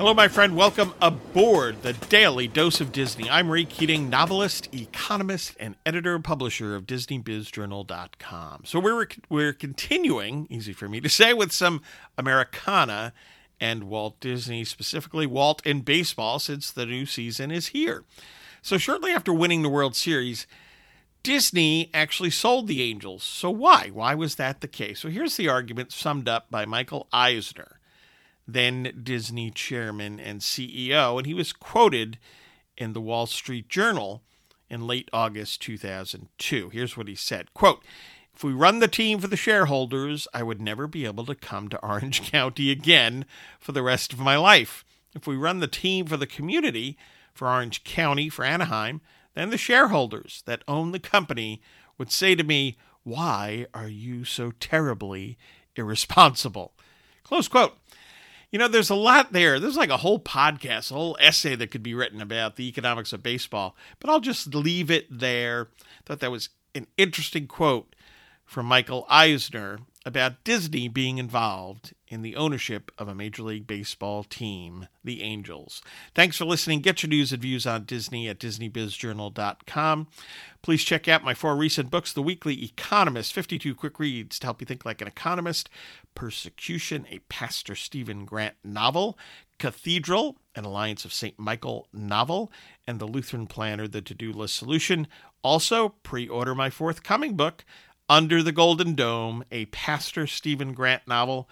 Hello, my friend. Welcome aboard the Daily Dose of Disney. I'm Ray Keating, novelist, economist, and editor and publisher of DisneyBizJournal.com. So we're we're continuing, easy for me to say, with some Americana and Walt Disney, specifically Walt in baseball, since the new season is here. So shortly after winning the World Series, Disney actually sold the Angels. So why? Why was that the case? So here's the argument summed up by Michael Eisner then Disney chairman and CEO, and he was quoted in the Wall Street Journal in late August 2002. Here's what he said quote, if we run the team for the shareholders, I would never be able to come to Orange County again for the rest of my life. If we run the team for the community, for Orange County, for Anaheim, then the shareholders that own the company would say to me, Why are you so terribly irresponsible? Close quote. You know, there's a lot there. There's like a whole podcast, a whole essay that could be written about the economics of baseball, but I'll just leave it there. Thought that was an interesting quote from Michael Eisner about Disney being involved in the ownership of a Major League Baseball team, the Angels. Thanks for listening. Get your news and views on Disney at DisneyBizJournal.com. Please check out my four recent books The Weekly Economist, 52 Quick Reads to help you think like an economist, Persecution, a Pastor Stephen Grant novel, Cathedral, an Alliance of St. Michael novel, and The Lutheran Planner, The To Do List Solution. Also, pre order my forthcoming book, Under the Golden Dome, a Pastor Stephen Grant novel.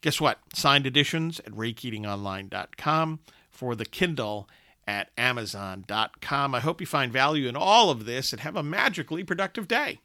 Guess what? Signed editions at raykeatingonline.com for the Kindle at amazon.com. I hope you find value in all of this and have a magically productive day.